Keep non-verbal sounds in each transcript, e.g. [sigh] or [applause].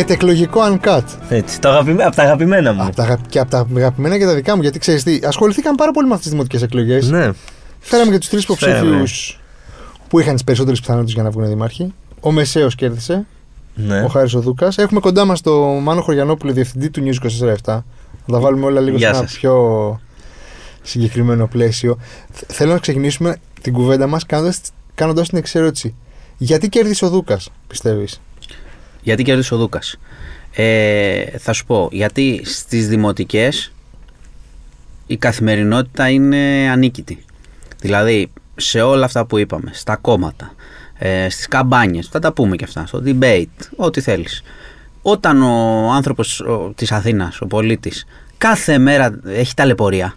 μετεκλογικό uncut. Έτσι, το αγαπημέ, από τα αγαπημένα μου. Από τα, αγα- και από τα αγαπημένα και τα δικά μου. Γιατί ξέρεις τι, ασχοληθήκαν πάρα πολύ με αυτές τις δημοτικές εκλογές. Ναι. Φέραμε και τους τρεις Φέραμε. υποψήφιου που είχαν τις περισσότερες πιθανότητες για να βγουν δήμαρχοι. Ο Μεσαίος κέρδισε, ναι. ο Χάρης ο Δούκας. Έχουμε κοντά μας το Μάνο Χωριανόπουλο, διευθυντή του News 24-7. Θα τα βάλουμε όλα λίγο Γεια σε ένα σας. πιο συγκεκριμένο πλαίσιο. Θ- Θέλω να ξεκινήσουμε την κουβέντα μας κάνοντα την εξαίρεση. Γιατί κέρδισε ο Δούκας, πιστεύεις; Γιατί κέρδισε ο Δούκας. Ε, θα σου πω, γιατί στις δημοτικές η καθημερινότητα είναι ανίκητη. Δηλαδή, σε όλα αυτά που είπαμε, στα κόμματα, ε, στις καμπάνιες, θα τα πούμε και αυτά, στο debate, ό,τι θέλεις. Όταν ο άνθρωπος ο, της Αθήνας, ο πολίτης, κάθε μέρα έχει ταλαιπωρία,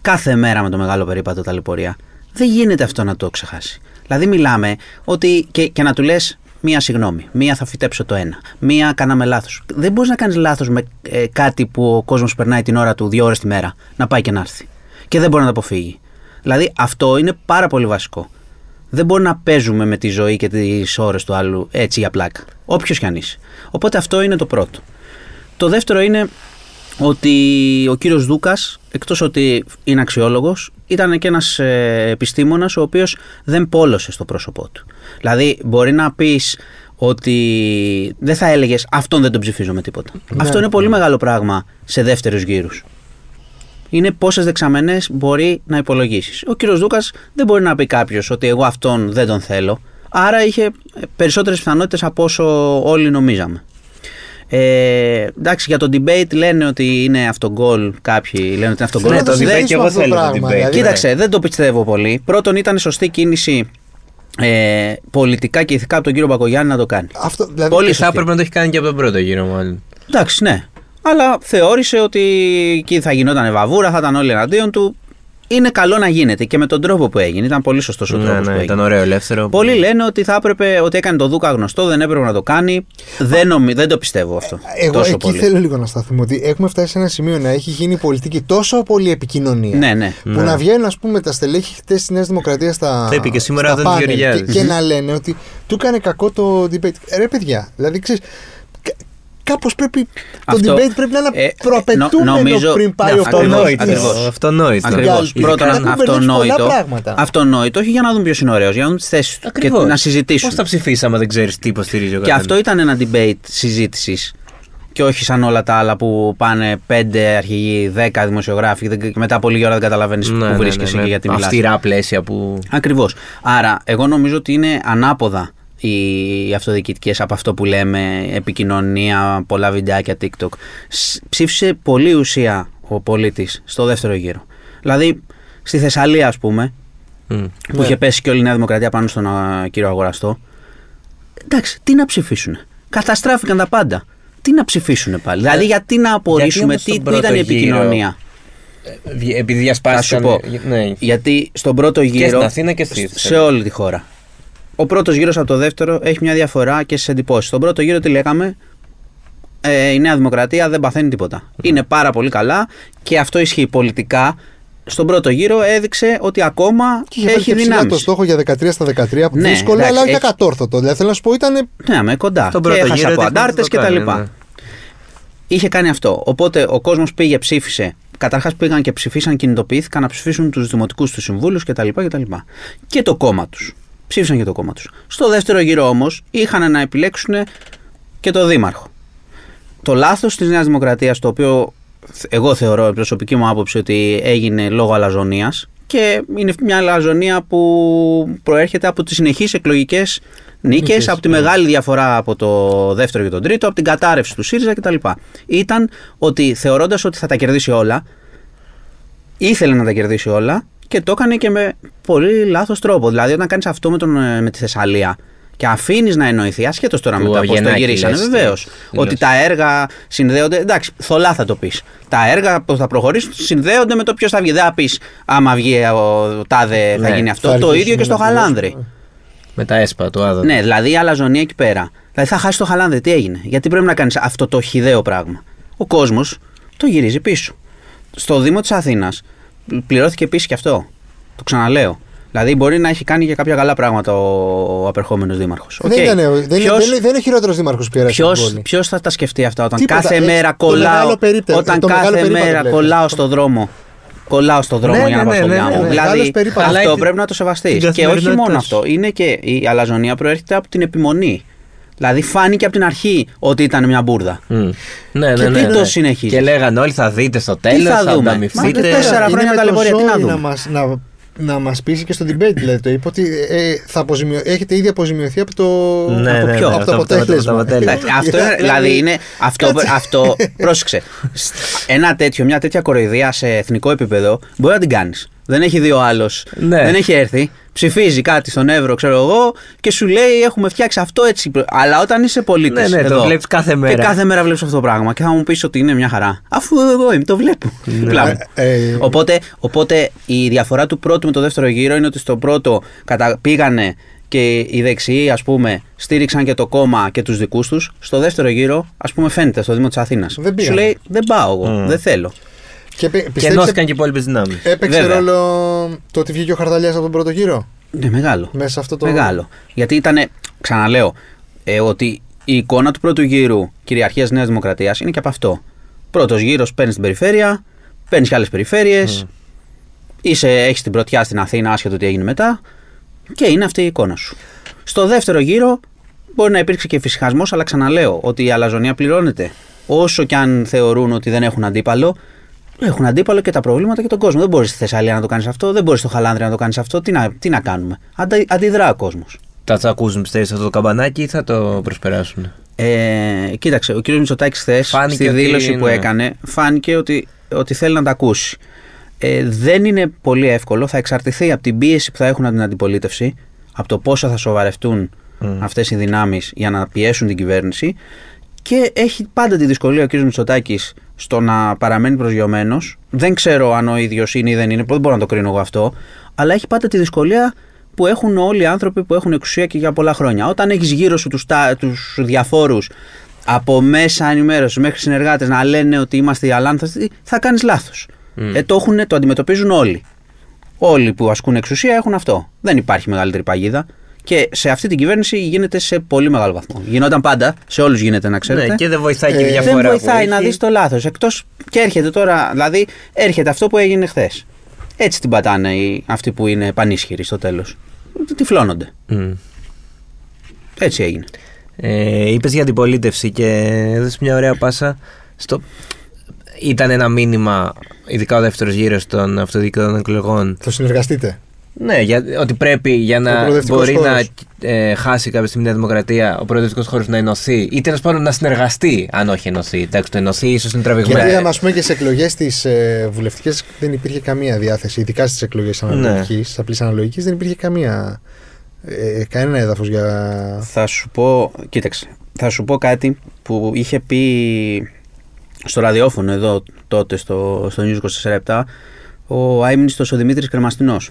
κάθε μέρα με το μεγάλο περίπατο ταλαιπωρία, δεν γίνεται αυτό να το ξεχάσει. Δηλαδή μιλάμε ότι και, και να του λες μία συγγνώμη, μία θα φυτέψω το ένα, μία κάναμε λάθος. Δεν μπορείς να κάνεις λάθος με ε, κάτι που ο κόσμος περνάει την ώρα του δύο ώρες τη μέρα, να πάει και να έρθει. Και δεν μπορεί να το αποφύγει. Δηλαδή αυτό είναι πάρα πολύ βασικό. Δεν μπορεί να παίζουμε με τη ζωή και τις ώρες του άλλου έτσι για πλάκα. Όποιος κι αν είσαι. Οπότε αυτό είναι το πρώτο. Το δεύτερο είναι ότι ο κύριος Δούκας, εκτός ότι είναι αξιόλογος, ήταν και ένας ε, επιστήμονας ο οποίος δεν πόλωσε στο πρόσωπό του. Δηλαδή μπορεί να πεις ότι δεν θα έλεγες αυτόν δεν τον ψηφίζω με τίποτα. Αυτό είναι πολύ μεγάλο πράγμα σε δεύτερους γύρους. Είναι πόσες δεξαμενές μπορεί να υπολογίσεις. Ο κύριος Δούκας δεν μπορεί να πει κάποιος ότι εγώ αυτόν δεν τον θέλω. Άρα είχε περισσότερες πιθανότητες από όσο όλοι νομίζαμε. Ε, εντάξει, για το debate λένε ότι είναι αυτογκολ. Κάποιοι λένε ότι είναι αυτογκολ. Ναι, το συζητήσουμε debate και εγώ αυτό το θέλω το πράγμα, debate. δηλαδή. Κοίταξε, δεν το πιστεύω πολύ. Πρώτον, ήταν σωστή κίνηση ε, πολιτικά και ηθικά από τον κύριο Μπακογιάννη να το κάνει. Αυτό, δηλαδή, Πολύ Και σωστή. θα έπρεπε να το έχει κάνει και από τον πρώτο γύρο, μάλλον. Εντάξει, ναι. Αλλά θεώρησε ότι εκεί θα γινόταν βαβούρα, θα ήταν όλοι εναντίον του. Είναι καλό να γίνεται και με τον τρόπο που έγινε. Ήταν πολύ σωστός ο Ναι, τρόπος που ναι, έγινε. ήταν ωραίο, ελεύθερο. Πολλοί λένε ότι θα έπρεπε, ότι έκανε το Δούκα γνωστό, δεν έπρεπε να το κάνει. Δεν, νομι, δεν το πιστεύω αυτό. Εγώ τόσο εκεί πολύ. θέλω λίγο να σταθούμε ότι έχουμε φτάσει σε ένα σημείο να έχει γίνει η πολιτική τόσο πολύ επικοινωνία. Ναι, ναι. Που Ναι. να βγαίνουν, ας πούμε, τα στελέχη χτες της Νέας Δημοκρατίας στα. Το είπε και σήμερα στα ο Άδωνης πάνελ και, Γεωργιάδης. και να λένε ότι του έκανε κακό το debate. Ε, Ρε, παιδιά, δηλαδή ξέρεις. Κάπως πρέπει. Αυτό, το debate πρέπει να είναι ε, ε, προαπαιτούμενο νο- νομίζω- πριν πάει ναι, ο ακριβώς, πολίτη. ακριβώς. Αυτονόητο. Ακριβώς. Γιατί Πρώτον, έχουν μπερδέψει πολλά αυτονόητο. πράγματα. Αυτονόητο, όχι για να δουν ποιος είναι ωραίος, για να δουν τις θέσεις τους και Ακριβώς. να συζητήσουν. Πώς θα ψηφίσει άμα δεν ξέρεις τι υποστηρίζει ο Και καθένας. αυτό ήταν ένα debate συζήτησης. Και όχι σαν όλα τα άλλα που πάνε πέντε αρχηγοί, δέκα δημοσιογράφοι και δεν- και μετά από λίγη ώρα δεν καταλαβαίνεις Ναι, που ναι, βρίσκεσαι ναι, και ναι. γιατί μιλάς. Αυστηρά πλαίσια που. Ακριβώς. Άρα, εγώ νομίζω ότι είναι ανάποδα οι αυτοδιοικητικές από αυτό που λέμε επικοινωνία, πολλά βιντεάκια TikTok. Σ- Ψήφισε πολύ ουσία ο πολίτης στο δεύτερο γύρο. Δηλαδή, στη Θεσσαλία, ας πούμε, Μμ. που Ναι. είχε πέσει και όλη η Νέα Δημοκρατία πάνω στον α, κύριο Αγοραστό. Εντάξει, τι να ψηφίσουν. Καταστράφηκαν τα πάντα. Τι να ψηφίσουν πάλι; Δηλαδή, γιατί να απορρίσουμε, όμως τι, στον πού ήταν η πρώτο γύρο επικοινωνία; Βι- Επειδή Θα διασπάστηκαν. σου πω. Ναι. Γιατί στον πρώτο Και γύρο. στην Αθήνα και στη σε Θεσσαλονίκη. όλη τη χώρα. Ο πρώτος γύρος από το δεύτερο έχει μια διαφορά και στις εντυπώσεις. Στον πρώτο γύρο τι λέγαμε; Ε, η Νέα Δημοκρατία δεν παθαίνει τίποτα. Είναι πάρα πολύ καλά και αυτό ισχύει πολιτικά. Στον πρώτο γύρο έδειξε ότι ακόμα Και είχε βάλει έχει και ψηλά δυνάμεις. το στόχο για 13 στα 13 που Ναι, δύσκολο, εντάξει, αλλά όχι έχει- ακατόρθωτο. Δηλαδή θέλω να σου πω ήταν. Ναι, με κοντά. Στον και πρώτο έχασε γύρο από δείχνει αντάρτες ότι το και τα κάνει, λοιπά. ναι. Είχε κάνει αυτό. Οπότε ο κόσμος πήγε, ψήφισε. Καταρχάς πήγαν και ψηφίσαν, κινητοποιήθηκαν να ψηφίσουν τους δημοτικούς τους συμβούλους κτλ. κτλ. Και το κόμμα τους. Ψήφισαν και το κόμμα τους. Στο δεύτερο γύρο όμως είχαν να επιλέξουν και το δήμαρχο. Το λάθος της Νέας Δημοκρατίας, το οποίο εγώ θεωρώ, η προσωπική μου άποψη, ότι έγινε λόγω αλαζονίας και είναι μια αλαζονία που προέρχεται από τις συνεχείς εκλογικές νίκες, Νίκες, από τη ναι. μεγάλη διαφορά από το δεύτερο και τον τρίτο, από την κατάρρευση του ΣΥΡΙΖΑ κτλ. Ήταν ότι θεωρώντας ότι θα τα κερδίσει όλα, ήθελε να τα κερδίσει όλα και το έκανε και με πολύ λάθος τρόπο. Δηλαδή, όταν κάνεις αυτό με, τον, ε, με τη Θεσσαλία και αφήνεις να εννοηθεί, ασχέτως τώρα Του με τα πώς το Αγενάκη, γυρίσανε, λες, βεβαίως. λες. Ότι τα έργα συνδέονται. Εντάξει, θολά θα το πεις. Τα έργα που θα προχωρήσουν συνδέονται με το ποιος θα βγει. Δεν θα πεις άμα βγει ο τάδε θα Ναι, γίνει αυτό. θα το αρχίσουμε ίδιο και στο να Χαλάνδρη. πληρώσουμε. Με τα έσπα του Άδωνη. Ναι, δηλαδή η αλαζονία εκεί πέρα. Δηλαδή θα χάσει το Χαλάνδρη. Τι έγινε; Γιατί πρέπει να κάνεις αυτό το χιδαίο πράγμα. Ο κόσμος το γυρίζει πίσω. Στο Δήμο της Αθήνας πληρώθηκε επίσης και αυτό. Το ξαναλέω. Δηλαδή μπορεί να έχει κάνει και κάποια καλά πράγματα ο απερχόμενος δήμαρχος. Δεν, ήταν, δεν, δεν, δεν είναι ο χειρότερος δήμαρχος που πέρασε. Ποιο θα τα σκεφτεί αυτά όταν Τίποτα, κάθε ε, μέρα το κολλάω. μεγάλο περίπτερο, Όταν το μεγάλο κάθε περίπατο μέρα βλέπεις. κολλάω στο δρόμο. Κολλάω στο δρόμο Ναι, για να ναι, πάω στο ναι, δουλειά ναι, μου. ναι, Δηλαδή μεγάλος περίπατος. αυτό Αλλά πρέπει να το σεβαστείς. την Και όχι καθημερινότητά μόνο σου. αυτό. Είναι και η αλαζονία προέρχεται από την επιμονή. Δηλαδή φάνηκε από την αρχή ότι ήταν μια μπουρδα. Μμ. Ναι, ναι, Και ναι, τι ναι. το συνεχίζεις; Και λέγανε όλοι θα δείτε στο Τι τέλος, θα θα δούμε; Μα ανταμυφθείτε. και τέσσερα Είναι χρόνια με το ταλαιπωρία, τι να ζόρι δούμε; να μας, να, να μας πείσει και στο debate δηλαδή το είπε ότι ε, θα αποζημιω... έχετε ήδη αποζημιωθεί από το, Ναι, από ναι, ποιο; ναι, από το από το- από το αποτέλεσμα. αποτέλεσμα. Εντάξει, αυτό είναι, δηλαδή είναι. Αυτό, αυτό πρόσεξε. Σ- [laughs] Ένα τέτοιο, μια τέτοια κοροϊδία σε εθνικό επίπεδο μπορεί να την κάνεις. Δεν έχει δει ο άλλος. Ναι. Δεν έχει έρθει. Ψηφίζει κάτι στον Εύρο, ξέρω εγώ, και σου λέει: Έχουμε φτιάξει αυτό έτσι. Αλλά όταν είσαι πολίτης. Ναι, ναι, το εδώ, βλέπεις κάθε μέρα. Και κάθε μέρα βλέπεις αυτό το πράγμα. Και θα μου πεις ότι είναι μια χαρά. Αφού εγώ είμαι, το βλέπω. Πλάω. Ε, ε, Οπότε, οπότε η διαφορά του πρώτου με το δεύτερο γύρο είναι ότι στο πρώτο κατα... πήγανε και οι δεξιοί, ας πούμε, στήριξαν και το κόμμα και τους δικούς τους. Στο δεύτερο γύρο, ας πούμε, φαίνεται στο Δήμο της Αθήνας. Δεν Σου πήγανε. λέει, δεν πάω εγώ, Μμ. δεν θέλω. Και πε- Και πιστεύεις ενώθηκαν και οι υπόλοιπες δυνάμεις. έπαιξε Βέβαια. ρόλο το ότι βγήκε ο Χαρδαλιάς από τον πρώτο γύρο; Ναι, μεγάλο. μέσα σε αυτό το... Μεγάλο. Γιατί ήταν, ξαναλέω, ε, ότι η εικόνα του πρώτου γύρου κυριαρχίας Νέας Δημοκρατίας είναι και από αυτό. Πρώτος γύρος παίρνει την περιφέρεια, παίρνεις και άλλες περιφέρειες, έχεις την πρωτιά στην Αθήνα, άσχετο τι έγινε μετά, και είναι αυτή η εικόνα σου. Στο δεύτερο γύρο μπορεί να υπήρξε και φυσικασμός, αλλά ξαναλέω ότι η αλαζονία πληρώνεται. Όσο και αν θεωρούν ότι δεν έχουν αντίπαλο, έχουν αντίπαλο και τα προβλήματα και τον κόσμο. Δεν μπορείς στη Θεσσαλία να το κάνεις αυτό, δεν μπορείς στο Χαλάνδρια να το κάνεις αυτό. Τι να, τι να κάνουμε. Αντα, αντιδρά ο κόσμος. Θα τσακούζουν, πιστεύει, αυτό το καμπανάκι ή θα το προσπεράσουν. Ε, κοίταξε, ο κ. Μητσοτάκης χθες Φάνηκε στη ότι δήλωση που είναι- έκανε, φάνηκε ότι, ότι θέλει να τα ακούσει. Ε, δεν είναι πολύ εύκολο. Θα εξαρτηθεί από την πίεση που θα έχουν από την αντιπολίτευση, από το πόσο θα σοβαρευτούν Μμ. αυτές οι δυνάμεις για να πιέσουν την κυβέρνηση. Και έχει πάντα τη δυσκολία ο κ. Μητσοτάκης στο να παραμένει προσγειωμένος. Δεν ξέρω αν ο ίδιος είναι ή δεν είναι, δεν μπορώ να το κρίνω εγώ αυτό. Αλλά έχει πάντα τη δυσκολία που έχουν όλοι οι άνθρωποι που έχουν εξουσία και για πολλά χρόνια. Όταν έχεις γύρω σου τους τους διαφόρους από μέσα ενημέρωση μέχρι συνεργάτες να λένε ότι είμαστε οι αλάνθαστοι, θα κάνεις λάθος. Μμ. Ε, το, έχουνε- το αντιμετωπίζουν όλοι. Όλοι που ασκούν εξουσία έχουν αυτό. Δεν υπάρχει μεγαλύτερη παγίδα. Και σε αυτή την κυβέρνηση γίνεται σε πολύ μεγάλο βαθμό. Γινόταν πάντα, σε όλους γίνεται να ξέρετε. Ναι, και δεν βοηθάει και η Ε, διαφορά. δεν που βοηθάει να έχει. δεις το λάθος. Εκτός και έρχεται τώρα, δηλαδή έρχεται αυτό που έγινε χθες. Έτσι την πατάνε οι, αυτοί που είναι πανίσχυροι στο τέλος. Τυφλώνονται. Μμ. Έτσι έγινε. Ε, Είπες για αντιπολίτευση και έδωσες μια ωραία πάσα. Στο... Ήταν ένα μήνυμα, ειδικά ο δεύτερος γύρος των αυτοδιοικητών εκλογών. Θα συνεργαστείτε. Ναι, για, ότι πρέπει για Ο να προοδευτικός μπορεί χώρος. να ε, χάσει κάποια στιγμή η Νέα Δημοκρατία ο προοδευτικός χώρος να ενωθεί ή τέλος πάντων να συνεργαστεί, αν όχι ενωθεί. Εντάξει, το ενωθεί ίσως είναι τραβηγμένο. Γιατί είδαμε, ας πούμε, και σε εκλογές τι ε, βουλευτικές δεν υπήρχε καμία διάθεση. Ειδικά στις εκλογές Ναι. αναλογικής, τη απλής αναλογικής, δεν υπήρχε καμία. Ε, κανένα έδαφος για. Θα σου πω, κοίταξε, θα σου πω κάτι που είχε πει στο ραδιόφωνο εδώ τότε στο, στο News 24 ο αείμνηστος ο Δημήτρης Κρεμαστινός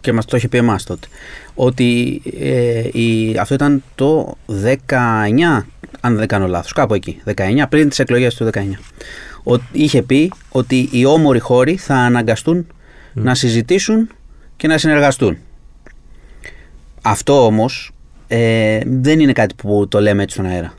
και μας το είχε πει εμάς τότε ότι ε, η, αυτό ήταν το 19 αν δεν κάνω λάθος κάπου εκεί 19 πριν τις εκλογές του 19 ο, είχε πει ότι οι όμοροι χώροι θα αναγκαστούν να συζητήσουν και να συνεργαστούν. Αυτό όμως ε, δεν είναι κάτι που το λέμε έτσι στον αέρα.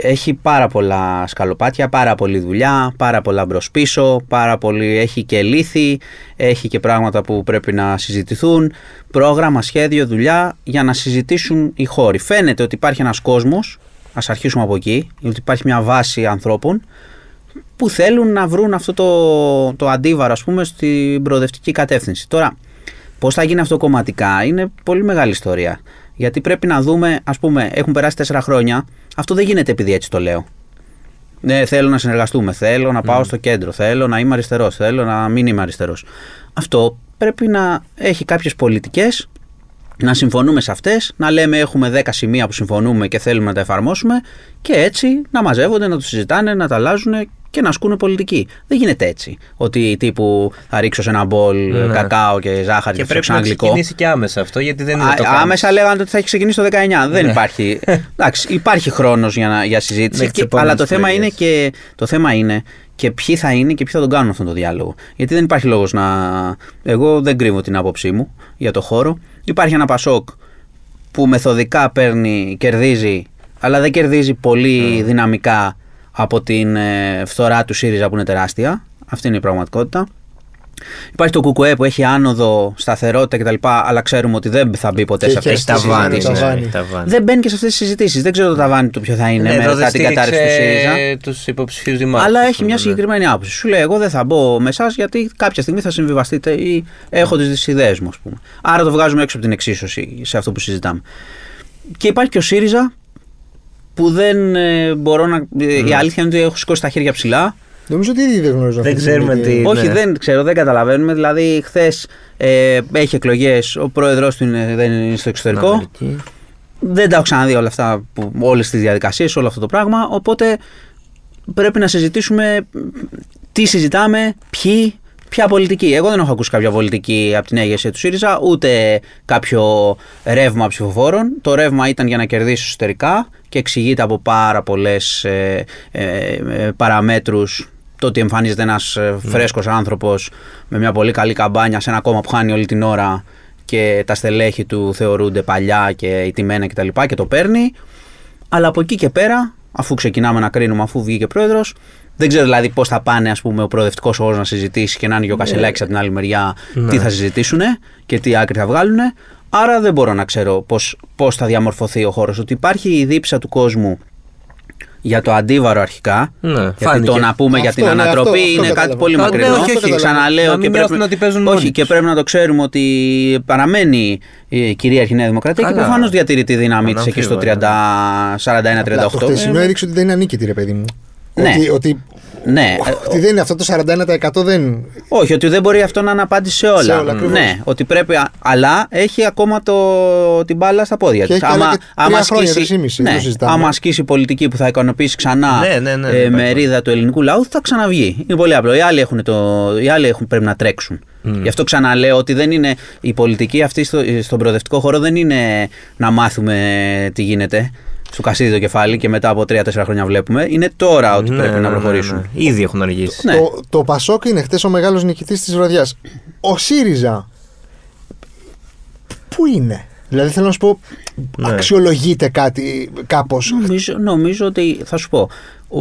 Έχει πάρα πολλά σκαλοπάτια, πάρα πολλή δουλειά, πάρα πολλά μπρος πίσω, πάρα πολύ, έχει και λύθη, έχει και πράγματα που πρέπει να συζητηθούν, πρόγραμμα, σχέδιο, δουλειά για να συζητήσουν οι χώροι. Φαίνεται ότι υπάρχει ένας κόσμος, ας αρχίσουμε από εκεί, ότι υπάρχει μια βάση ανθρώπων που θέλουν να βρουν αυτό το, το αντίβαρο ας πούμε στην προοδευτική κατεύθυνση. Τώρα, πώς θα γίνει αυτό κομματικά είναι πολύ μεγάλη ιστορία. Γιατί πρέπει να δούμε, ας πούμε, έχουν περάσει τέσσερα χρόνια, αυτό δεν γίνεται επειδή έτσι το λέω. Ναι, θέλω να συνεργαστούμε, θέλω να πάω στο κέντρο, θέλω να είμαι αριστερός, θέλω να μην είμαι αριστερός. Αυτό πρέπει να έχει κάποιες πολιτικές, να συμφωνούμε σε αυτές, να λέμε έχουμε 10 σημεία που συμφωνούμε και θέλουμε να τα εφαρμόσουμε και έτσι να μαζεύονται, να το συζητάνε, να τα αλλάζουν και να ασκούν πολιτική. Δεν γίνεται έτσι. Ότι τύπου θα ρίξω σε ένα μπολ Ναι. κακάο και ζάχαρη Και και πρέπει θα να αγγλικό. ξεκινήσει και άμεσα αυτό, γιατί δεν είναι Α, το κάνεις. άμεσα λέγανε ότι θα έχει ξεκινήσει το 19. Δεν υπάρχει. [laughs] Εντάξει, υπάρχει χρόνος για, να, για συζήτηση. Μέχρι τις Και, αλλά επόμενες το θέμα, είναι εκλογές. και, το θέμα είναι και ποιοι θα είναι και ποιοι θα τον κάνουν αυτόν τον διάλογο. Γιατί δεν υπάρχει λόγος να. Εγώ δεν κρύβω την άποψή μου για το χώρο. Υπάρχει ένα Πασόκ που μεθοδικά παίρνει, κερδίζει, αλλά δεν κερδίζει πολύ δυναμικά από την ε, φθορά του ΣΥΡΙΖΑ που είναι τεράστια. Αυτή είναι η πραγματικότητα. Υπάρχει το ΚΚΕ που έχει άνοδο, σταθερότητα κτλ. Αλλά ξέρουμε ότι δεν θα μπει ποτέ Και σε αυτές έχει τις ταβάνι, συζητήσεις. ταβάνι. ταβάνι. Δεν μπαίνει και σε αυτές τις συζητήσεις. Δεν ξέρω το ταβάνι του ποιο θα είναι Ναι, εδώ μετά δεν την κατάρρευση του ΣΥΡΙΖΑ. τους υποψηφίους δημάρχους. Αλλά έχει μια Ναι. συγκεκριμένη άποψη. Σου λέει: Εγώ δεν θα μπω με εσάς γιατί κάποια στιγμή θα συμβιβαστείτε ή έχω τις ιδέες μου, ας πούμε. Άρα το βγάζουμε έξω από την εξίσωση σε αυτό που συζητάμε. Και υπάρχει και ο ΣΥΡΙΖΑ που δεν ε, μπορώ να. ε, Η αλήθεια είναι ότι έχω σηκώσει τα χέρια ψηλά. Νομίζω ότι ήδη δεν γνωρίζω Δεν αυτή τη ξέρουμε στιγμή τι- τι- Όχι, ναι. δεν ξέρω, δεν καταλαβαίνουμε. Δηλαδή, χθες ε, έχει εκλογές, ο πρόεδρό του είναι, δεν είναι στο εξωτερικό. Αμερική. Δεν τα έχω ξαναδεί όλα αυτά, όλες τις διαδικασίες, όλο αυτό το πράγμα. Οπότε πρέπει να συζητήσουμε τι συζητάμε, ποιοι, ποια πολιτική. Εγώ δεν έχω ακούσει κάποια πολιτική από την ηγεσία του ΣΥΡΙΖΑ, ούτε κάποιο ρεύμα ψηφοφόρων. Το ρεύμα ήταν για να κερδίσει εσωτερικά και εξηγείται από πάρα πολλές ε, ε, ε, παραμέτρους το ότι εμφανίζεται ένας φρέσκος άνθρωπος με μια πολύ καλή καμπάνια σε ένα κόμμα που χάνει όλη την ώρα και τα στελέχη του θεωρούνται παλιά και ηττημένα κτλ. Και, και το παίρνει. Αλλά από εκεί και πέρα, αφού ξεκινάμε να κρίνουμε, αφού βγήκε πρόεδρος, δεν ξέρω δηλαδή πώς θα πάνε ας πούμε, ο προοδευτικός όρος να συζητήσει και να είναι και ο Κασελάκη από την άλλη μεριά Ναι. τι θα συζητήσουν και τι άκρη θα βγάλουν. Άρα δεν μπορώ να ξέρω πώς θα διαμορφωθεί ο χώρος. Ότι υπάρχει η δίψα του κόσμου για το αντίβαρο αρχικά. Ναι, γιατί φάνηκε. το να πούμε για Αυτό, την ναι, ανατροπή αυτό- αυτό είναι κάτι κατάλαβα. πολύ Α, ναι, μακρινό. όχι, όχι. Ξαναλέω Να μην και νιώθουν ότι παίζουν όχι, μόνοι και τους. πρέπει να το ξέρουμε ότι παραμένει η κυρίαρχη Νέα Δημοκρατία και Καλά. προφανώς διατηρεί τη δύναμή της εκεί στο 30, Αναμφίβολα, 41-38. Το χθεσινό Ε, έδειξε ότι δεν είναι ανίκητη, ρε παιδί μου. Ναι. Ότι, ότι, ναι, ε, ότι δεν είναι αυτό το 41% δεν. όχι, ότι δεν μπορεί αυτό να είναι απάντηση σε όλα. Σε όλα, ακριβώς. ναι, ότι πρέπει. α- Αλλά έχει ακόμα το, την μπάλα στα πόδια Και της. έχει άλλα και τρία χρόνια, τρεις-ήμιση, δεν ναι, το συζητάμε. άμα ασκήσει πολιτική που θα ικανοποιήσει ξανά Ναι, ναι, ναι, ε, δεν υπάρχει μερίδα του ελληνικού λαού, θα ξαναβγεί. Είναι πολύ απλό. Οι άλλοι, έχουν το, οι άλλοι έχουν, πρέπει να τρέξουν. Γι' αυτό ξαναλέω ότι δεν είναι η πολιτική αυτή στο, στον προοδευτικό χώρο δεν είναι να μάθουμε τι γίνεται. Σου κασίδι το κεφάλι και μετά από 3-4 χρόνια βλέπουμε. Είναι τώρα ότι Ναι, πρέπει ναι, να ναι, προχωρήσουμε. ναι. Ήδη έχουν αργήσει. Ναι. Το, το Πασόκ είναι χτες ο μεγάλος νικητής της βραδιάς. Ο ΣΥΡΙΖΑ. Πού είναι; Δηλαδή θέλω να σου πω, Ναι. αξιολογείται κάτι κάπως. Νομίζω, νομίζω ότι θα σου πω. Ο,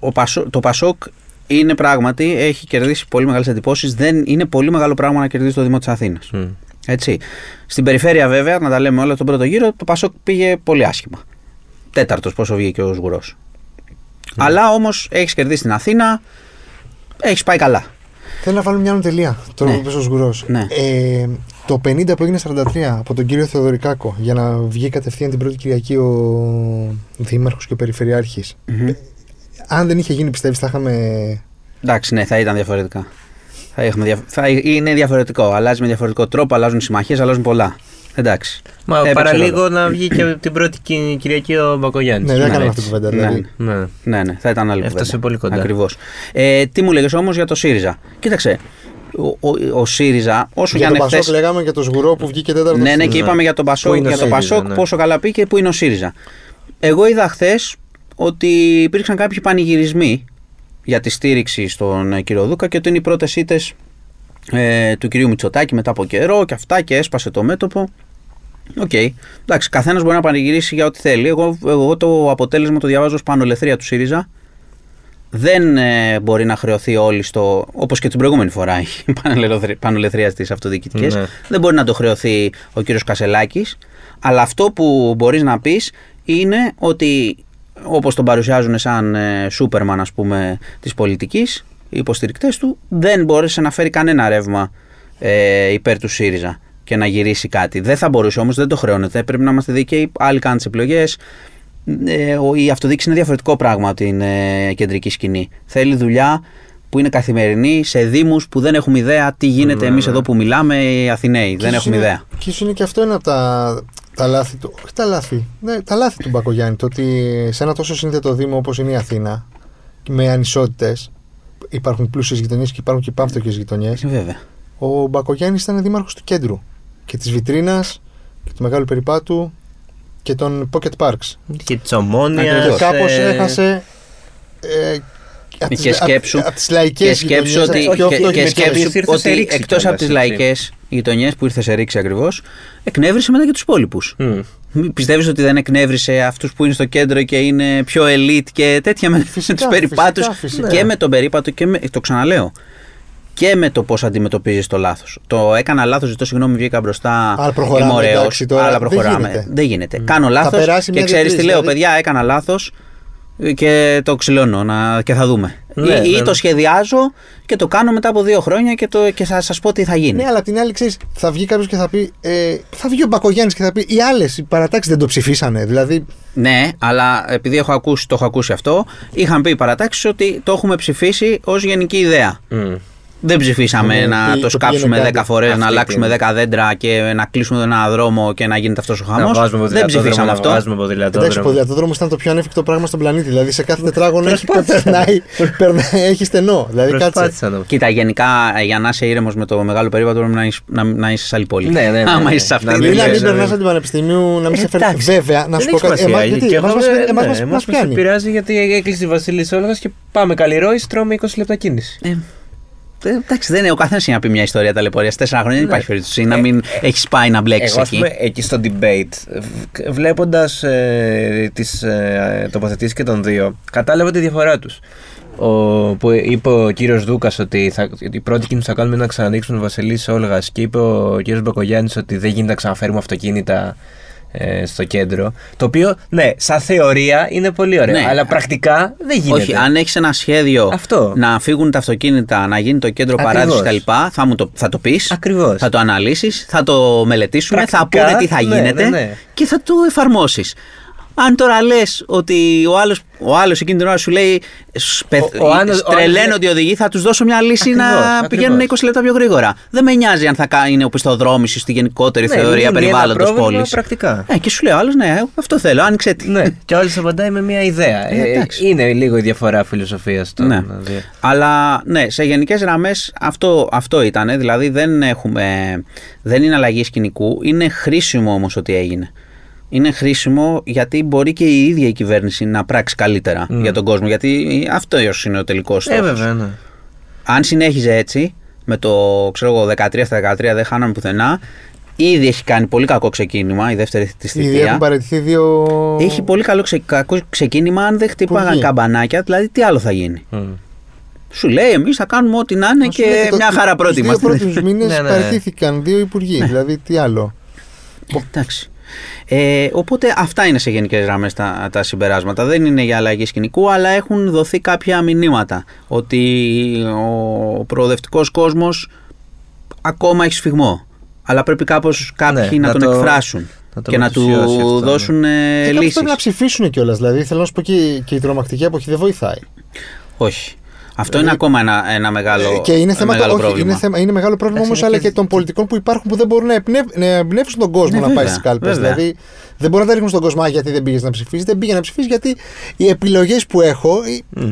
ο Πασό- το Πασόκ είναι πράγματι, έχει κερδίσει πολύ μεγάλες εντυπώσεις. Δεν είναι πολύ μεγάλο πράγμα να κερδίσει το Δήμο της Αθήνας. Μμ. Έτσι. Στην περιφέρεια, βέβαια, να τα λέμε όλα τον πρώτο γύρο, το Πασόκ πήγε πολύ άσχημα. Τέταρτος, πόσο βγήκε ο Σγουρός. Αλλά όμως έχεις κερδίσει την Αθήνα, έχεις πάει καλά. Θέλω να βάλω μια άλλη τελεία. Τώρα Ναι. που πες ο Σγουρός. Ναι. Ε, το 50 που έγινε 43 από τον κύριο Θεοδωρικάκο για να βγει κατευθείαν την πρώτη Κυριακή ο Δήμαρχος και ο Περιφερειάρχης. Μμμ. Αν δεν είχε γίνει, πιστεύεις, θα είχαμε. Εντάξει, ναι, θα ήταν διαφορετικά. Θα, έχουμε δια... θα είναι διαφορετικό. Αλλάζει με διαφορετικό τρόπο, αλλάζουν συμμαχίες, αλλάζουν πολλά. Εντάξει. Μα Έπαιξε παραλίγο ρόλο. να βγει και [clears throat] την πρώτη Κι- Κυριακή ο Μπακογιάννης. Ναι, δεν έκαναμε έτσι. αυτή την κουβέντα. Ναι. Δηλαδή. Ναι. Ναι, ναι, θα ήταν άλλη Έφτασε κουβέντα. πολύ κοντά. Ακριβώς. Ε, τι μου λέγες όμως για το ΣΥΡΙΖΑ; Κοίταξε. Ο, ο, ο ΣΥΡΙΖΑ, όσο Για για τον να Πασόκ χθες... λέγαμε και το Σγουρό που βγήκε τέταρτος. Ναι, ναι, στην- και είπαμε για τον Πασόκ, Πού είναι ο για τον ΣΥΡΙΖΑ, Πασόκ ναι. πόσο καλά πήγε και πού είναι ο ΣΥΡΙΖΑ. Εγώ είδα χθες ότι υπήρξαν κάποιοι πανηγυρισμοί για τη στήριξη στον ε, κύριο Δούκα και ότι είναι οι πρώτες ήττες ε, του κυρίου Μητσοτάκη μετά από καιρό και αυτά και έσπασε το μέτωπο. Οκ. Εντάξει, καθένας μπορεί να πανηγυρίσει για ό,τι θέλει. Εγώ, εγώ το αποτέλεσμα το διαβάζω ως πανολεθρία του ΣΥΡΙΖΑ. Δεν ε, μπορεί να χρεωθεί όλοι στο. όπως και την προηγούμενη φορά [laughs] η πανολεθρία- πανολεθρία στις αυτοδιοικητικές. Ναι. Δεν μπορεί να το χρεωθεί ο κύριος Κασελάκης. Αλλά αυτό που μπορείς να πεις είναι ότι όπως τον παρουσιάζουν σαν ε, Σούπερμαν ας πούμε της πολιτικής οι υποστηρικτές του δεν μπόρεσε να φέρει κανένα ρεύμα ε, υπέρ του ΣΥΡΙΖΑ και να γυρίσει κάτι. Δεν θα μπορούσε όμως, δεν το χρεώνεται. Πρέπει να είμαστε δίκαιοι. Άλλοι κάνουν τις επιλογές. Ε, ο- η αυτοδιοίκηση είναι διαφορετικό πράγμα από την ε, κεντρική σκηνή. Θέλει δουλειά που είναι καθημερινή σε δήμους που δεν έχουμε ιδέα τι γίνεται Ναι, εμείς ναι. εδώ που μιλάμε οι Αθηναίοι. Και Δεν ίσως έχουμε είναι- ιδέα. Και ίσως είναι και αυτό ένα από τα, τα λάθη του. Όχι τα λάθη. Ναι, τα λάθη του Μπακογιάννη. Το ότι σε ένα τόσο σύνθετο Δήμο όπως είναι η Αθήνα, με ανισότητες, υπάρχουν πλούσιες γειτονιές και υπάρχουν και πάμπτωκε γειτονιές. Ε, Βέβαια. Ο Μπακογιάννης ήταν δήμαρχος του κέντρου και της βιτρίνας και του μεγάλου περιπάτου και των pocket parks. Και της ομόνοια. Ακριβώς. Και κάπως έχασε. Ε, από τις- Και σκέψου, από- από τις λαϊκές και σκέψου γειτονιές, ότι, πιο και, φτώχοι και με σκέψου τις ήρθε σε ότι ρήξη εκτός από κιόλας, τις έτσι. λαϊκές γειτονιές που ήρθε σε ρήξη ακριβώς, εκνεύρισε μετά και τους υπόλοιπους. Μμ. Μη Πιστεύεις ότι δεν εκνεύρισε αυτούς που είναι στο κέντρο και είναι πιο elite και τέτοια με, με Φυσικά, τους περιπάτους φυσικά, φυσικά. και με τον περίπατο και με, το ξαναλέω και με το πώς αντιμετωπίζεις το λάθος. Το έκανα λάθος, ζητώ συγγνώμη, βγήκα μπροστά. Αλλά προχωράμε, είμαι ωραίος, εντάξει, τώρα αλλά δεν προχωράμε. γίνεται. Δεν γίνεται. Κάνω λάθος περάσει και μια ξέρεις τι διετής, λέω, δηλαδή. παιδιά, έκανα λάθος και το ξυλώνω να, και θα δούμε. Ναι, ή, ή ναι, ναι. το σχεδιάζω και το κάνω μετά από δύο χρόνια και, το, και θα σας πω τι θα γίνει. Ναι, αλλά απ' την άλλη, ξέρεις, θα βγει κάποιος και θα πει. Ε, θα βγει ο Μπακογιάννης και θα πει: Οι άλλες οι παρατάξεις δεν το ψηφίσανε. Δηλαδή, Ναι, αλλά επειδή έχω ακούσει, το έχω ακούσει αυτό, είχαν πει οι παρατάξεις ότι το έχουμε ψηφίσει ως γενική ιδέα. Μμ. Δεν ψηφίσαμε Ναι, να τι- το το σκάψουμε πήγαινε 10 φορές, να Αυτή αλλάξουμε την- 10 δέντρα και να κλείσουμε τον ένα δρόμο και να γίνεται αυτός ο Να χαμός. βάζουμε Δεν ποδηλατόδρομο, ψηφίσαμε να αυτό. βάζουμε εντάξει, ο ποδηλατόδρομο. ποδηλατόδρομο ήταν το πιο ανέφικτο πράγμα στον πλανήτη. Δηλαδή, σε κάθε τετράγωνο έχει, Προσπάθησαν. περνάει, περνάει, έχει στενό. Δηλαδή, κάτσε. Προσπάθησαν να Κοίτα, γενικά για να είσαι ήρεμος με το μεγάλο περίπατο πρέπει να είσαι, να, να είσαι σε άλλη πόλη. Ναι, ναι, ναι, Άμα ναι. είσαι σε αυτή Να τη μην Ή να λες, μην ναι, περνάς ναι. από την Πανεπιστημίου, να μην Ε, σε φέρει. εντάξει. Βέβαια, να Δεν σου πω έχει κάτι. σημασία. Εμάς- γιατί, Και εμάς εγώ, μας- ε, εμάς ναι, μας- εμάς μας μας πιάνει. επηρεάζει γιατί έκλεισε η Βασίλη Όλγα και πάμε Καλλιρόη, τρώμε 20 λεπτά κίνηση. Ε, ε, εντάξει, δεν είναι ο καθένας για να πει μια ιστορία ταλαιπωρίας. Τέσσερα χρόνια δεν υπάρχει περίπτωση να μην έχεις πάει να μπλέξεις Ναι. Εγώ, ας εκεί. πούμε, εκεί στο debate, βλέποντας ε, τις ε, τοποθετήσεις και των δύο, κατάλαβα τη διαφορά τους. Ο, που είπε ο κύριος Δούκας ότι θα, η πρώτη κίνηση που θα κάνουμε είναι να ξανανοίξουμε τον Βασιλής Όλγας και είπε ο κύριος Μπακογιάννης ότι δεν γίνεται να ξαναφέρουμε αυτοκίνητα ε, στο κέντρο. Το οποίο, ναι, σαν θεωρία είναι πολύ ωραίο. Ναι. Αλλά πρακτικά δεν γίνεται. Όχι, αν έχεις ένα σχέδιο Αυτό. να φύγουν τα αυτοκίνητα, να γίνει το κέντρο Ακριβώς. παράδεισης κτλ., θα, μου το, θα το πεις. Ακριβώς. Θα το αναλύσεις, θα το μελετήσουμε, θα Πρακτικά, πούνε τι θα ναι, γίνεται ναι, ναι. και θα το εφαρμόσεις. Αν τώρα λες ότι ο άλλος ο άλλος εκείνη την ώρα σου λέει σπε, Ο- ο άλλος- ο τρελαίνω άλλος- ότι οδηγεί, θα τους δώσω μια λύση Ακριβώς, να ακριβώς. πηγαίνουν 20 λεπτά πιο γρήγορα. Δεν με νοιάζει αν θα κα- είναι οπισθοδρόμηση στη γενικότερη Ναι, θεωρία λύνει ένα περιβάλλοντος πρόβλημα πόλης. πρακτικά. Ε, και σου λέει ο άλλος, ναι, αυτό θέλω, άνοιξε τη. Ναι, και όλοι απαντάει με μια ιδέα. Ε, Ε, εντάξει. είναι λίγο η διαφορά φιλοσοφίας των Ναι. δύο. Αλλά ναι, σε γενικές γραμμές αυτό, αυτό ήταν. Δηλαδή δεν, έχουμε, δεν είναι αλλαγή σκηνικού. Είναι χρήσιμο όμως ότι έγινε. Είναι χρήσιμο γιατί μπορεί και η ίδια η κυβέρνηση να πράξει καλύτερα για τον κόσμο. Γιατί αυτό είναι ο τελικός στόχος. Ε, βέβαια, ναι. Αν συνέχιζε έτσι, με το ξέρω εγώ, 13 στα 13 δεν χάναμε πουθενά, ήδη έχει κάνει πολύ κακό ξεκίνημα η δεύτερη τη Ήδη έχουν θητεία. παραιτηθεί δύο. Έχει πολύ καλό ξε, κακό ξεκίνημα αν δεν χτυπάγαν Υπουργοί. καμπανάκια, δηλαδή τι άλλο θα γίνει; Μμ. Σου λέει, εμείς θα κάνουμε ό,τι να είναι Μα σου και λέει, το- μια χαρά τους πρώτοι Δύο είμαστε. πρώτους [laughs] μήνες Ναι, ναι. παραιτήθηκαν δύο υπουργοί. Δηλαδή, τι άλλο; Εντάξει. Ε, οπότε αυτά είναι σε γενικές γραμμές τα, τα συμπεράσματα. Δεν είναι για αλλαγή σκηνικού, αλλά έχουν δοθεί κάποια μηνύματα. Ότι ο προοδευτικός κόσμος ακόμα έχει σφιγμό. Αλλά πρέπει κάπως κάποιοι Ναι, να, να τον το- εκφράσουν να το και να του μετουσιώσει αυτό, ναι. δώσουν ε, Και κάποιοι λύσει. πρέπει να ψηφίσουν κιόλας. Δηλαδή, θέλω να σου πω και, και η τρομακτική εποχή δεν βοηθάει. Όχι. Αυτό είναι ακόμα ένα, ένα μεγάλο, Ε, και είναι θέμα, μεγάλο όχι, πρόβλημα. είναι, θέμα, είναι μεγάλο πρόβλημα Εντάξει, όμως, είναι αλλά και- και των πολιτικών που υπάρχουν που δεν μπορούν να, εμπνεύ, να εμπνεύσουν τον κόσμο Ναι, να πάει βέβαια, στις κάλπες. βέβαια. Δηλαδή, δεν μπορεί να τα ρίχνουν στον κόσμο «Α, γιατί δεν πήγες να ψηφίσεις. Δεν πήγε να ψηφίσεις γιατί οι επιλογές που έχω ε,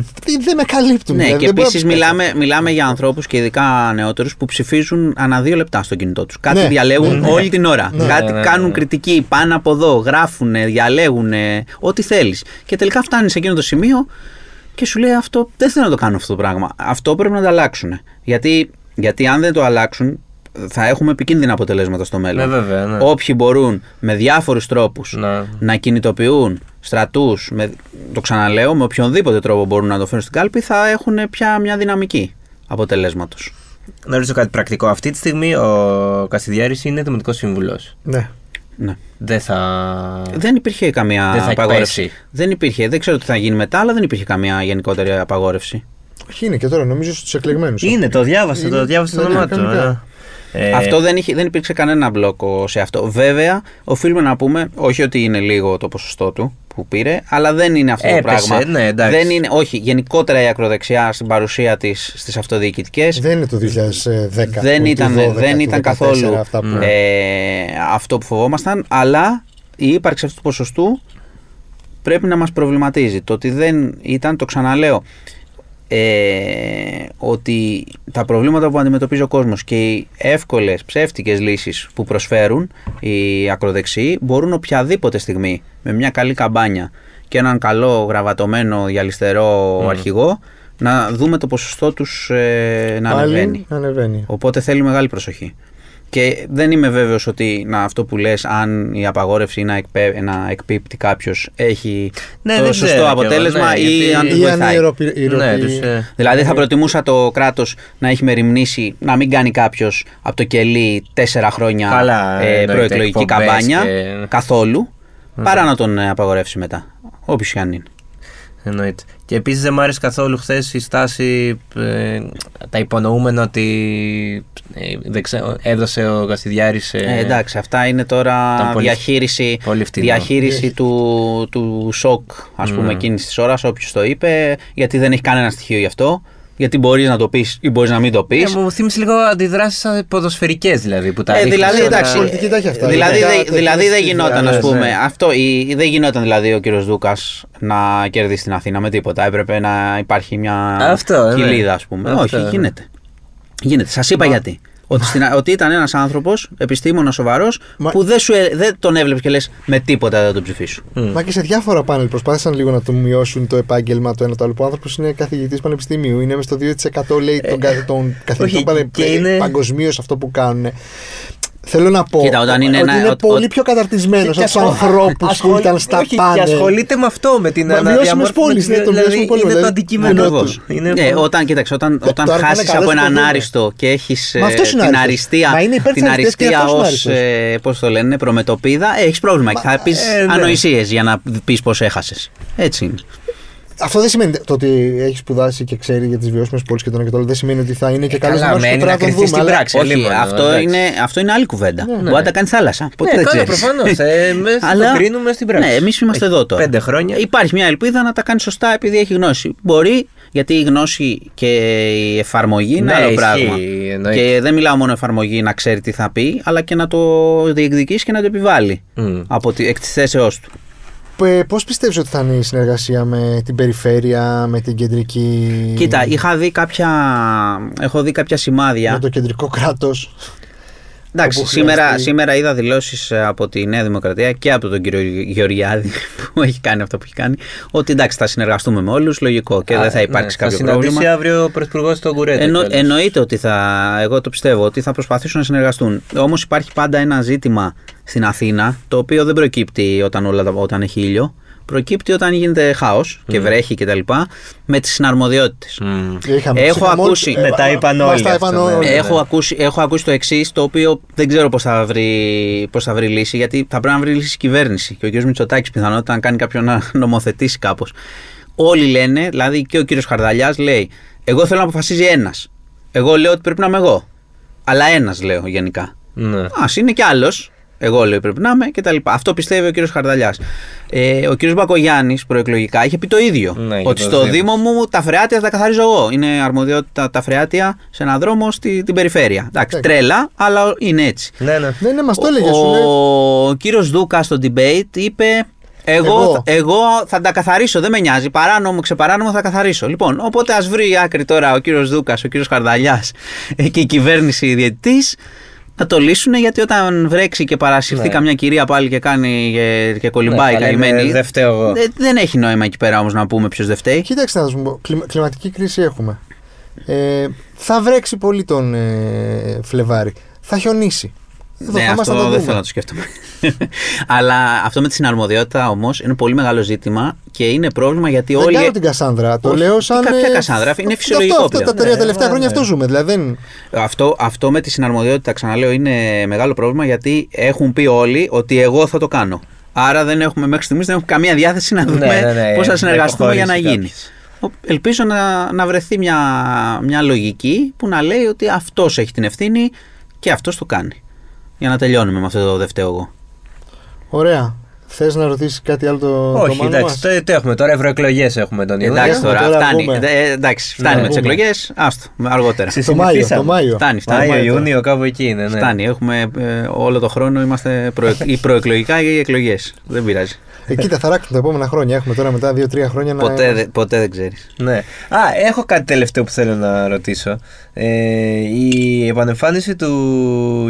δεν με καλύπτουν. Ναι, δηλαδή, και δεν μπορώ να επίσης τους μιλάμε, μιλάμε για ανθρώπους και ειδικά νεότερους που ψηφίζουν ανά δύο λεπτά στο κινητό τους. Κάτι Ναι. διαλέγουν Ναι. όλη την ώρα. Ναι. Κάτι Ναι, ναι, ναι, κάνουν ναι. κριτική πάνω από εδώ, γράφουν, διαλέγουν, ό,τι θέλεις. Και τελικά φτάνεις σε εκείνο το σημείο και σου λέει αυτό δεν θέλω να το κάνω αυτό το πράγμα. Αυτό πρέπει να το αλλάξουν. Γιατί, γιατί αν δεν το αλλάξουν, θα έχουμε επικίνδυνα αποτελέσματα στο μέλλον. Ναι, βέβαια, ναι. Όποιοι μπορούν με διάφορους τρόπους Να. να κινητοποιούν στρατούς, το ξαναλέω, με οποιονδήποτε τρόπο μπορούν να το φέρουν στην κάλπη, θα έχουν πια μια δυναμική αποτελέσματος. Να ρωτήσω κάτι πρακτικό. Αυτή τη στιγμή ο Κασιδιάρη είναι δημοτικός σύμβουλος. Ναι. Ναι. Δεν θα. Δεν υπήρχε καμία Δεν θα απαγόρευση. εκπέσει. Δεν υπήρχε. Δεν ξέρω τι θα γίνει μετά, αλλά δεν υπήρχε καμία γενικότερη απαγόρευση. Όχι, είναι και τώρα νομίζω στους εκλεγμένους. Είναι, το διάβασα, Είναι- το διάβασα το ναι, όνομά ναι, του. κανονικά. ε. Ε, Αυτό δεν, είχε, δεν υπήρξε κανένα μπλόκο σε αυτό. Βέβαια, οφείλουμε να πούμε, όχι ότι είναι λίγο το ποσοστό του που πήρε, αλλά δεν είναι αυτό Έπεσε, το πράγμα. ναι, εντάξει. δεν είναι, όχι, γενικότερα η ακροδεξιά στην παρουσία της στις αυτοδιοικητικές Δεν είναι το 2010. δεν ούτε ήταν, 12, δεν του ήταν 14, καθόλου αυτά που- ε, αυτό που φοβόμασταν, αλλά η ύπαρξη αυτού του ποσοστού πρέπει να μας προβληματίζει. Το ότι δεν ήταν, το ξαναλέω, ε, ότι τα προβλήματα που αντιμετωπίζει ο κόσμος και οι εύκολες ψεύτικες λύσεις που προσφέρουν οι ακροδεξιοί μπορούν οποιαδήποτε στιγμή με μια καλή καμπάνια και έναν καλό γραβατωμένο γυαλιστερό αρχηγό να δούμε το ποσοστό τους ε, να Πάλι ανεβαίνει. να ανεβαίνει. Οπότε θέλει μεγάλη προσοχή. Και δεν είμαι βέβαιος ότι να, αυτό που λες, αν η απαγόρευση να, εκπέ, να εκπίπτει κάποιος έχει Ναι, το δεν σωστό ξέρω κι εγώ, αποτέλεσμα ναι, ή γιατί- αν του Ή αν η βοηθάει. ιεροπη- η Ναι, ιεροπη- τους, ε, Δηλαδή θα προτιμούσα το κράτος να έχει μεριμνήσει να μην κάνει κάποιος από το κελί τέσσερα χρόνια Καλά, ε, εννοείται, προεκλογική εκπομπές καμπάνια και- καθόλου παρά να τον ε, απαγορεύσει μετά. Όποιος και αν είναι. Εννοείται. Και επίσης δεν μου άρεσε καθόλου χθες η στάση, ε, τα υπονοούμενα ότι ε, δεν ξέρω, έδωσε ο Καστιδιάρη. Ε, εντάξει, αυτά είναι τώρα ήταν πολύ- διαχείριση, πολύ φτηνό. διαχείριση του, του σοκ, ας πούμε, Mm. εκείνης της ώρας, όποιος το είπε, γιατί δεν έχει κανένα στοιχείο γι' αυτό. Γιατί μπορείς να το πεις ή μπορείς να μην το πεις. Ε, μου θύμισε λίγο αντιδράσεις ποδοσφαιρικές δηλαδή που τα Ε, ρίχνεις δηλαδή, όλα- εντάξει, πολιτική τα έχει αυτά. Δηλαδή, Ειδικά δε- τέτοιες δηλαδή δεν στις γινόταν, διάρκειες, ας πούμε. ναι. Αυτό, η, δεν γινόταν δηλαδή ο κύριος Δούκας να κερδίσει την Αθήνα με τίποτα. Έπρεπε να υπάρχει μια Αυτό, ε, ναι. κοιλίδα, ας πούμε. Αυτό, Όχι, ναι. γίνεται. Γίνεται. Σας είπα γιατί. Ότι, στην, ότι ήταν ένας άνθρωπος, επιστήμονας σοβαρός, Μα- που δεν, σου, ε- δεν τον έβλεπες και λες με τίποτα δεν τον ψηφίσου. Μμ. Μα και σε διάφορα πάνελ προσπάθησαν λίγο να του μειώσουν το επάγγελμα το ένα το άλλο. Που ο άνθρωπος είναι καθηγητής πανεπιστημίου. Είναι μες στο 2% λέει των, κα- των καθηγητών όχι, πανε- και είναι- παγκοσμίως αυτό που κάνουν. Θέλω να πω Κοίτα, όταν είναι ότι ένα- είναι ο- πολύ ο- πιο καταρτισμένος από Και του ασχολ- ανθρώπους που ασχολ- ήταν στα όχι, Και πάνελ. ασχολείται με αυτό, με την Μα βιώσιμες αναδιαμόρφωση. πόλεις, ναι, το δηλαδή, βιώσιμο πόλη, είναι το δηλαδή. αντικείμενο Ακριβώς. του. Είναι Ναι, όταν, κοίταξε, όταν, όταν τώρα πάνε χάσεις καλά από στο έναν δούμε. άριστο και έχεις Μα αυτός είναι την άριστος. αριστεία, Μα είναι υπέρ της την αριστείας και αριστεία αυτός είναι ω. άριστος. Ε, Πώς το λένε, προμετωπίδα, έχεις πρόβλημα. και θα πεις ε, ναι. ανοησίες για να πεις πώς έχασες. Έτσι είναι. Αυτό δεν σημαίνει το ότι έχει σπουδάσει και ξέρει για τις βιώσιμες πόλεις και το ένα και το άλλο. Δεν σημαίνει ότι θα είναι και Ε, καλός καλά, να μένει να πρέπει να τον κρυφτεί δούμε. στην αλλά- πράξη. Όχι, λίγο, αυτό, εντάξει. είναι, αυτό είναι άλλη κουβέντα. Ναι, Μπορεί να τα κάνει θάλασσα. Ποτέ Ναι, δεν καλά, ξέρει. προφανώς. Ε, με- θα [laughs] το κρίνουμε στην πράξη. Ναι, εμείς είμαστε Έχει εδώ τώρα. πέντε χρόνια. Υπάρχει μια ελπίδα να τα κάνει σωστά επειδή έχει γνώση. Μπορεί, γιατί η γνώση και η εφαρμογή είναι Ναι, άλλο ισχύει, πράγμα. εννοείται. Και δεν μιλάω μόνο εφαρμογή να ξέρει τι θα πει, αλλά και να το διεκδικήσει και να το επιβάλλει. Μμ. Από τη, εκ της θέσεώς του. Πώς πιστεύεις ότι θα είναι η συνεργασία με την περιφέρεια, με την κεντρική. Κοίτα, είχα δει κάποια, έχω δει κάποια σημάδια. με το κεντρικό κράτος. Εντάξει, όπου σήμερα, χρειαστεί. σήμερα είδα δηλώσεις από τη Νέα Δημοκρατία και από τον κύριο Γεωργιάδη [laughs] που έχει κάνει αυτό που έχει κάνει. Ότι εντάξει, θα συνεργαστούμε με όλους, λογικό και Α, δεν θα υπάρξει ναι, κάποιο Θα συναντήσει πρόβλημα. αύριο ο Πρωθυπουργός στον Κουρέτα. Εννο, κιόλας. εννοείται ότι θα, εγώ το πιστεύω, ότι θα προσπαθήσουν να συνεργαστούν. Όμως υπάρχει πάντα ένα ζήτημα στην Αθήνα, το οποίο δεν προκύπτει όταν, όλα, τα- όταν έχει ήλιο. Προκύπτει όταν γίνεται χάος και βρέχει κτλ. με τις συναρμοδιότητες. Μμ. Είχαμε Έχω ψυχαμόλ- ακούσει- ε, Με τα είπαν μας όλοι τα είπαν αυτό, ναι. όλοι. Ε, Έχω ακούσει, έχω ακούσει το εξής, το οποίο δεν ξέρω πώς θα, βρει, πώς θα βρει λύση, γιατί θα πρέπει να βρει λύση η κυβέρνηση. Και ο κ. Μητσοτάκης πιθανότητα να κάνει κάποιον να νομοθετήσει κάπως. Όλοι λένε, δηλαδή και ο κ. Χαρδαλιάς λέει, Εγώ θέλω να αποφασίζει ένας. Εγώ λέω ότι πρέπει να είμαι εγώ. Αλλά ένας λέω γενικά. Ναι. Α είναι κι άλλος. Εγώ λέω πρέπει να είμαι και τα λοιπά. Αυτό πιστεύει ο κύριος Χαρδαλιάς. Ε, ο κύριος Μπακογιάννης προεκλογικά είχε πει το ίδιο. Ναι, για ότι το στο Δήμο. Δήμο μου τα φρεάτια θα τα καθαρίζω εγώ. Είναι αρμοδιότητα τα φρεάτια σε έναν δρόμο στη, την περιφέρεια. Εντάξει, Εντάξει. τρέλα, αλλά είναι έτσι. Ναι, ναι. Ναι, ναι, μας το έλεγε. Σου λέει. Ο, ο κύριος Δούκας στο debate είπε. Εγώ, Εγώ. εγώ θα τα καθαρίσω, δεν με νοιάζει. Παράνομο, ξεπαράνομο θα καθαρίσω. Λοιπόν, οπότε ας βρει άκρη τώρα ο κύριος Δούκας, ο κύριος Χαρδαλιάς και η κυβέρνηση διαιτητής να το λύσουν γιατί όταν βρέξει και παρασυρθεί Ναι. καμιά κυρία πάλι και κάνει και, και κολυμπάει Ναι, θα λένε, καημένη. «Δεν φταίω εγώ». δε- δεν έχει νόημα εκεί πέρα όμως να πούμε ποιος δεν φταίει. Κοίταξε να σου πω. κλιμα- κλιματική κρίση έχουμε. Ε, θα βρέξει πολύ τον ε, Φλεβάρι. Θα χιονίσει. Εδώ Ναι, θα είμαστε να αυτό το δεν δούμε. θέλω να το σκέφτομαι. [laughs] Αλλά αυτό με τη συναρμοδιότητα όμως είναι πολύ μεγάλο ζήτημα και είναι πρόβλημα γιατί Δεν όλοι. κάνω την Κασάνδρα. Το Όχι, λέω τι σαν. κάποια ε, Κασάνδρα, είναι αυτό- φυσιολογικό Αυτό, αυτό, πλέον. τα τρία Ναι, τελευταία ναι, χρόνια ναι. αυτό ζούμε. Δηλαδή δεν. Αυτό, αυτό με τη συναρμοδιότητα, ξαναλέω, είναι μεγάλο πρόβλημα γιατί έχουν πει όλοι ότι εγώ θα το κάνω. Άρα δεν έχουμε μέχρι στιγμής δεν έχουμε καμία διάθεση να δούμε ναι, ναι, πώς θα να συνεργαστούμε για να υποχωρήσει γίνει. κάποιος. Ο- Ελπίζω να, να βρεθεί μια, μια λογική που να λέει ότι αυτός έχει την ευθύνη και αυτός το κάνει. Για να τελειώνουμε με αυτό το δεύτερο εγώ. Ωραία. Θες να ρωτήσεις κάτι άλλο το, το Όχι, Μάνο εντάξει, μας; το, το έχουμε τώρα. Ευρωεκλογές έχουμε τον Ιούνιο. Εντάξει έχουμε τώρα, τώρα, φτάνει. πούμε. Ε, εντάξει, φτάνει Ναι, με τις πούμε. εκλογές. Άστο, αργότερα. Συ- Το Μάιο. συνηθίσαμε. Το Μάιο. Φτάνει, φτάνει. Μάιο, Μάιο τώρα. Ιούνιο, κάπου εκεί είναι. Ναι. Φτάνει. Έχουμε ε, όλο το χρόνο είμαστε προε... ή προεκλογικά ή εκλογές. Δεν πειράζει. Ε, κοίτα, θα ράξουν τα επόμενα χρόνια. Έχουμε τώρα μετά 2-3 χρόνια να. Ποτέ, δε- ποτέ δεν ξέρεις. Ναι. Α, έχω κάτι τελευταίο που θέλω να ρωτήσω. Ε, η επανεμφάνιση του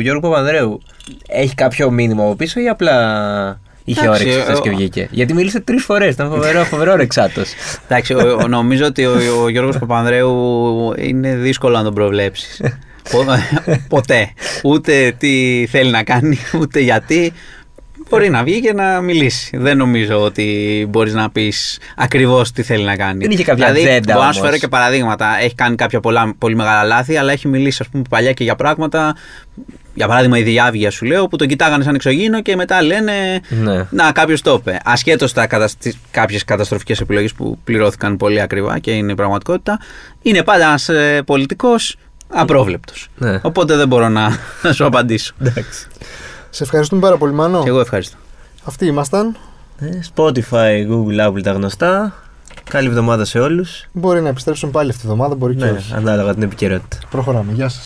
Γιώργου Παπανδρέου έχει κάποιο μήνυμα από πίσω ή απλά είχε Εντάξει, όρεξη χθες ο- και βγήκε; Γιατί μίλησε τρεις φορές. Ήταν φοβερό, [laughs] φοβερό ρεξάτο. Εντάξει, ο- ο- νομίζω ότι ο, ο Γιώργος Παπανδρέου είναι δύσκολο να τον προβλέψεις. [laughs] Πο- [laughs] Ποτέ. Ούτε τι θέλει να κάνει, ούτε γιατί. Μπορεί να βγει και να μιλήσει. Δεν νομίζω ότι μπορείς να πεις ακριβώς τι θέλει να κάνει. Δεν είχε κάποια δηλαδή, ατζέντα Μπορώ να σου όμως. φέρω και παραδείγματα. Έχει κάνει κάποια πολλά, πολύ μεγάλα λάθη, αλλά έχει μιλήσει, ας πούμε, παλιά και για πράγματα. Για παράδειγμα, η διάβγεια σου λέω, που τον κοιτάγανε σαν εξωγήινο και μετά λένε. Ναι. Να, κάποιος το είπε. Ασχέτως τα καταστη... κάποιες καταστροφικές επιλογές που πληρώθηκαν πολύ ακριβά και είναι πραγματικότητα, είναι πάντα ένας ε, πολιτικός απρόβλεπτος. Ναι. Οπότε δεν μπορώ να, [laughs] να σου απαντήσω. Εντάξει. Σε ευχαριστούμε πάρα πολύ, Μάνο. Και εγώ ευχαριστώ. Αυτοί ήμασταν. Ε, Spotify, Google, Apple τα γνωστά. Καλή εβδομάδα σε όλους. Μπορεί να επιστρέψουν πάλι αυτή τη βδομάδα, μπορεί και Ναι, όχι. ανάλογα την επικαιρότητα. Προχωράμε. Γεια σας.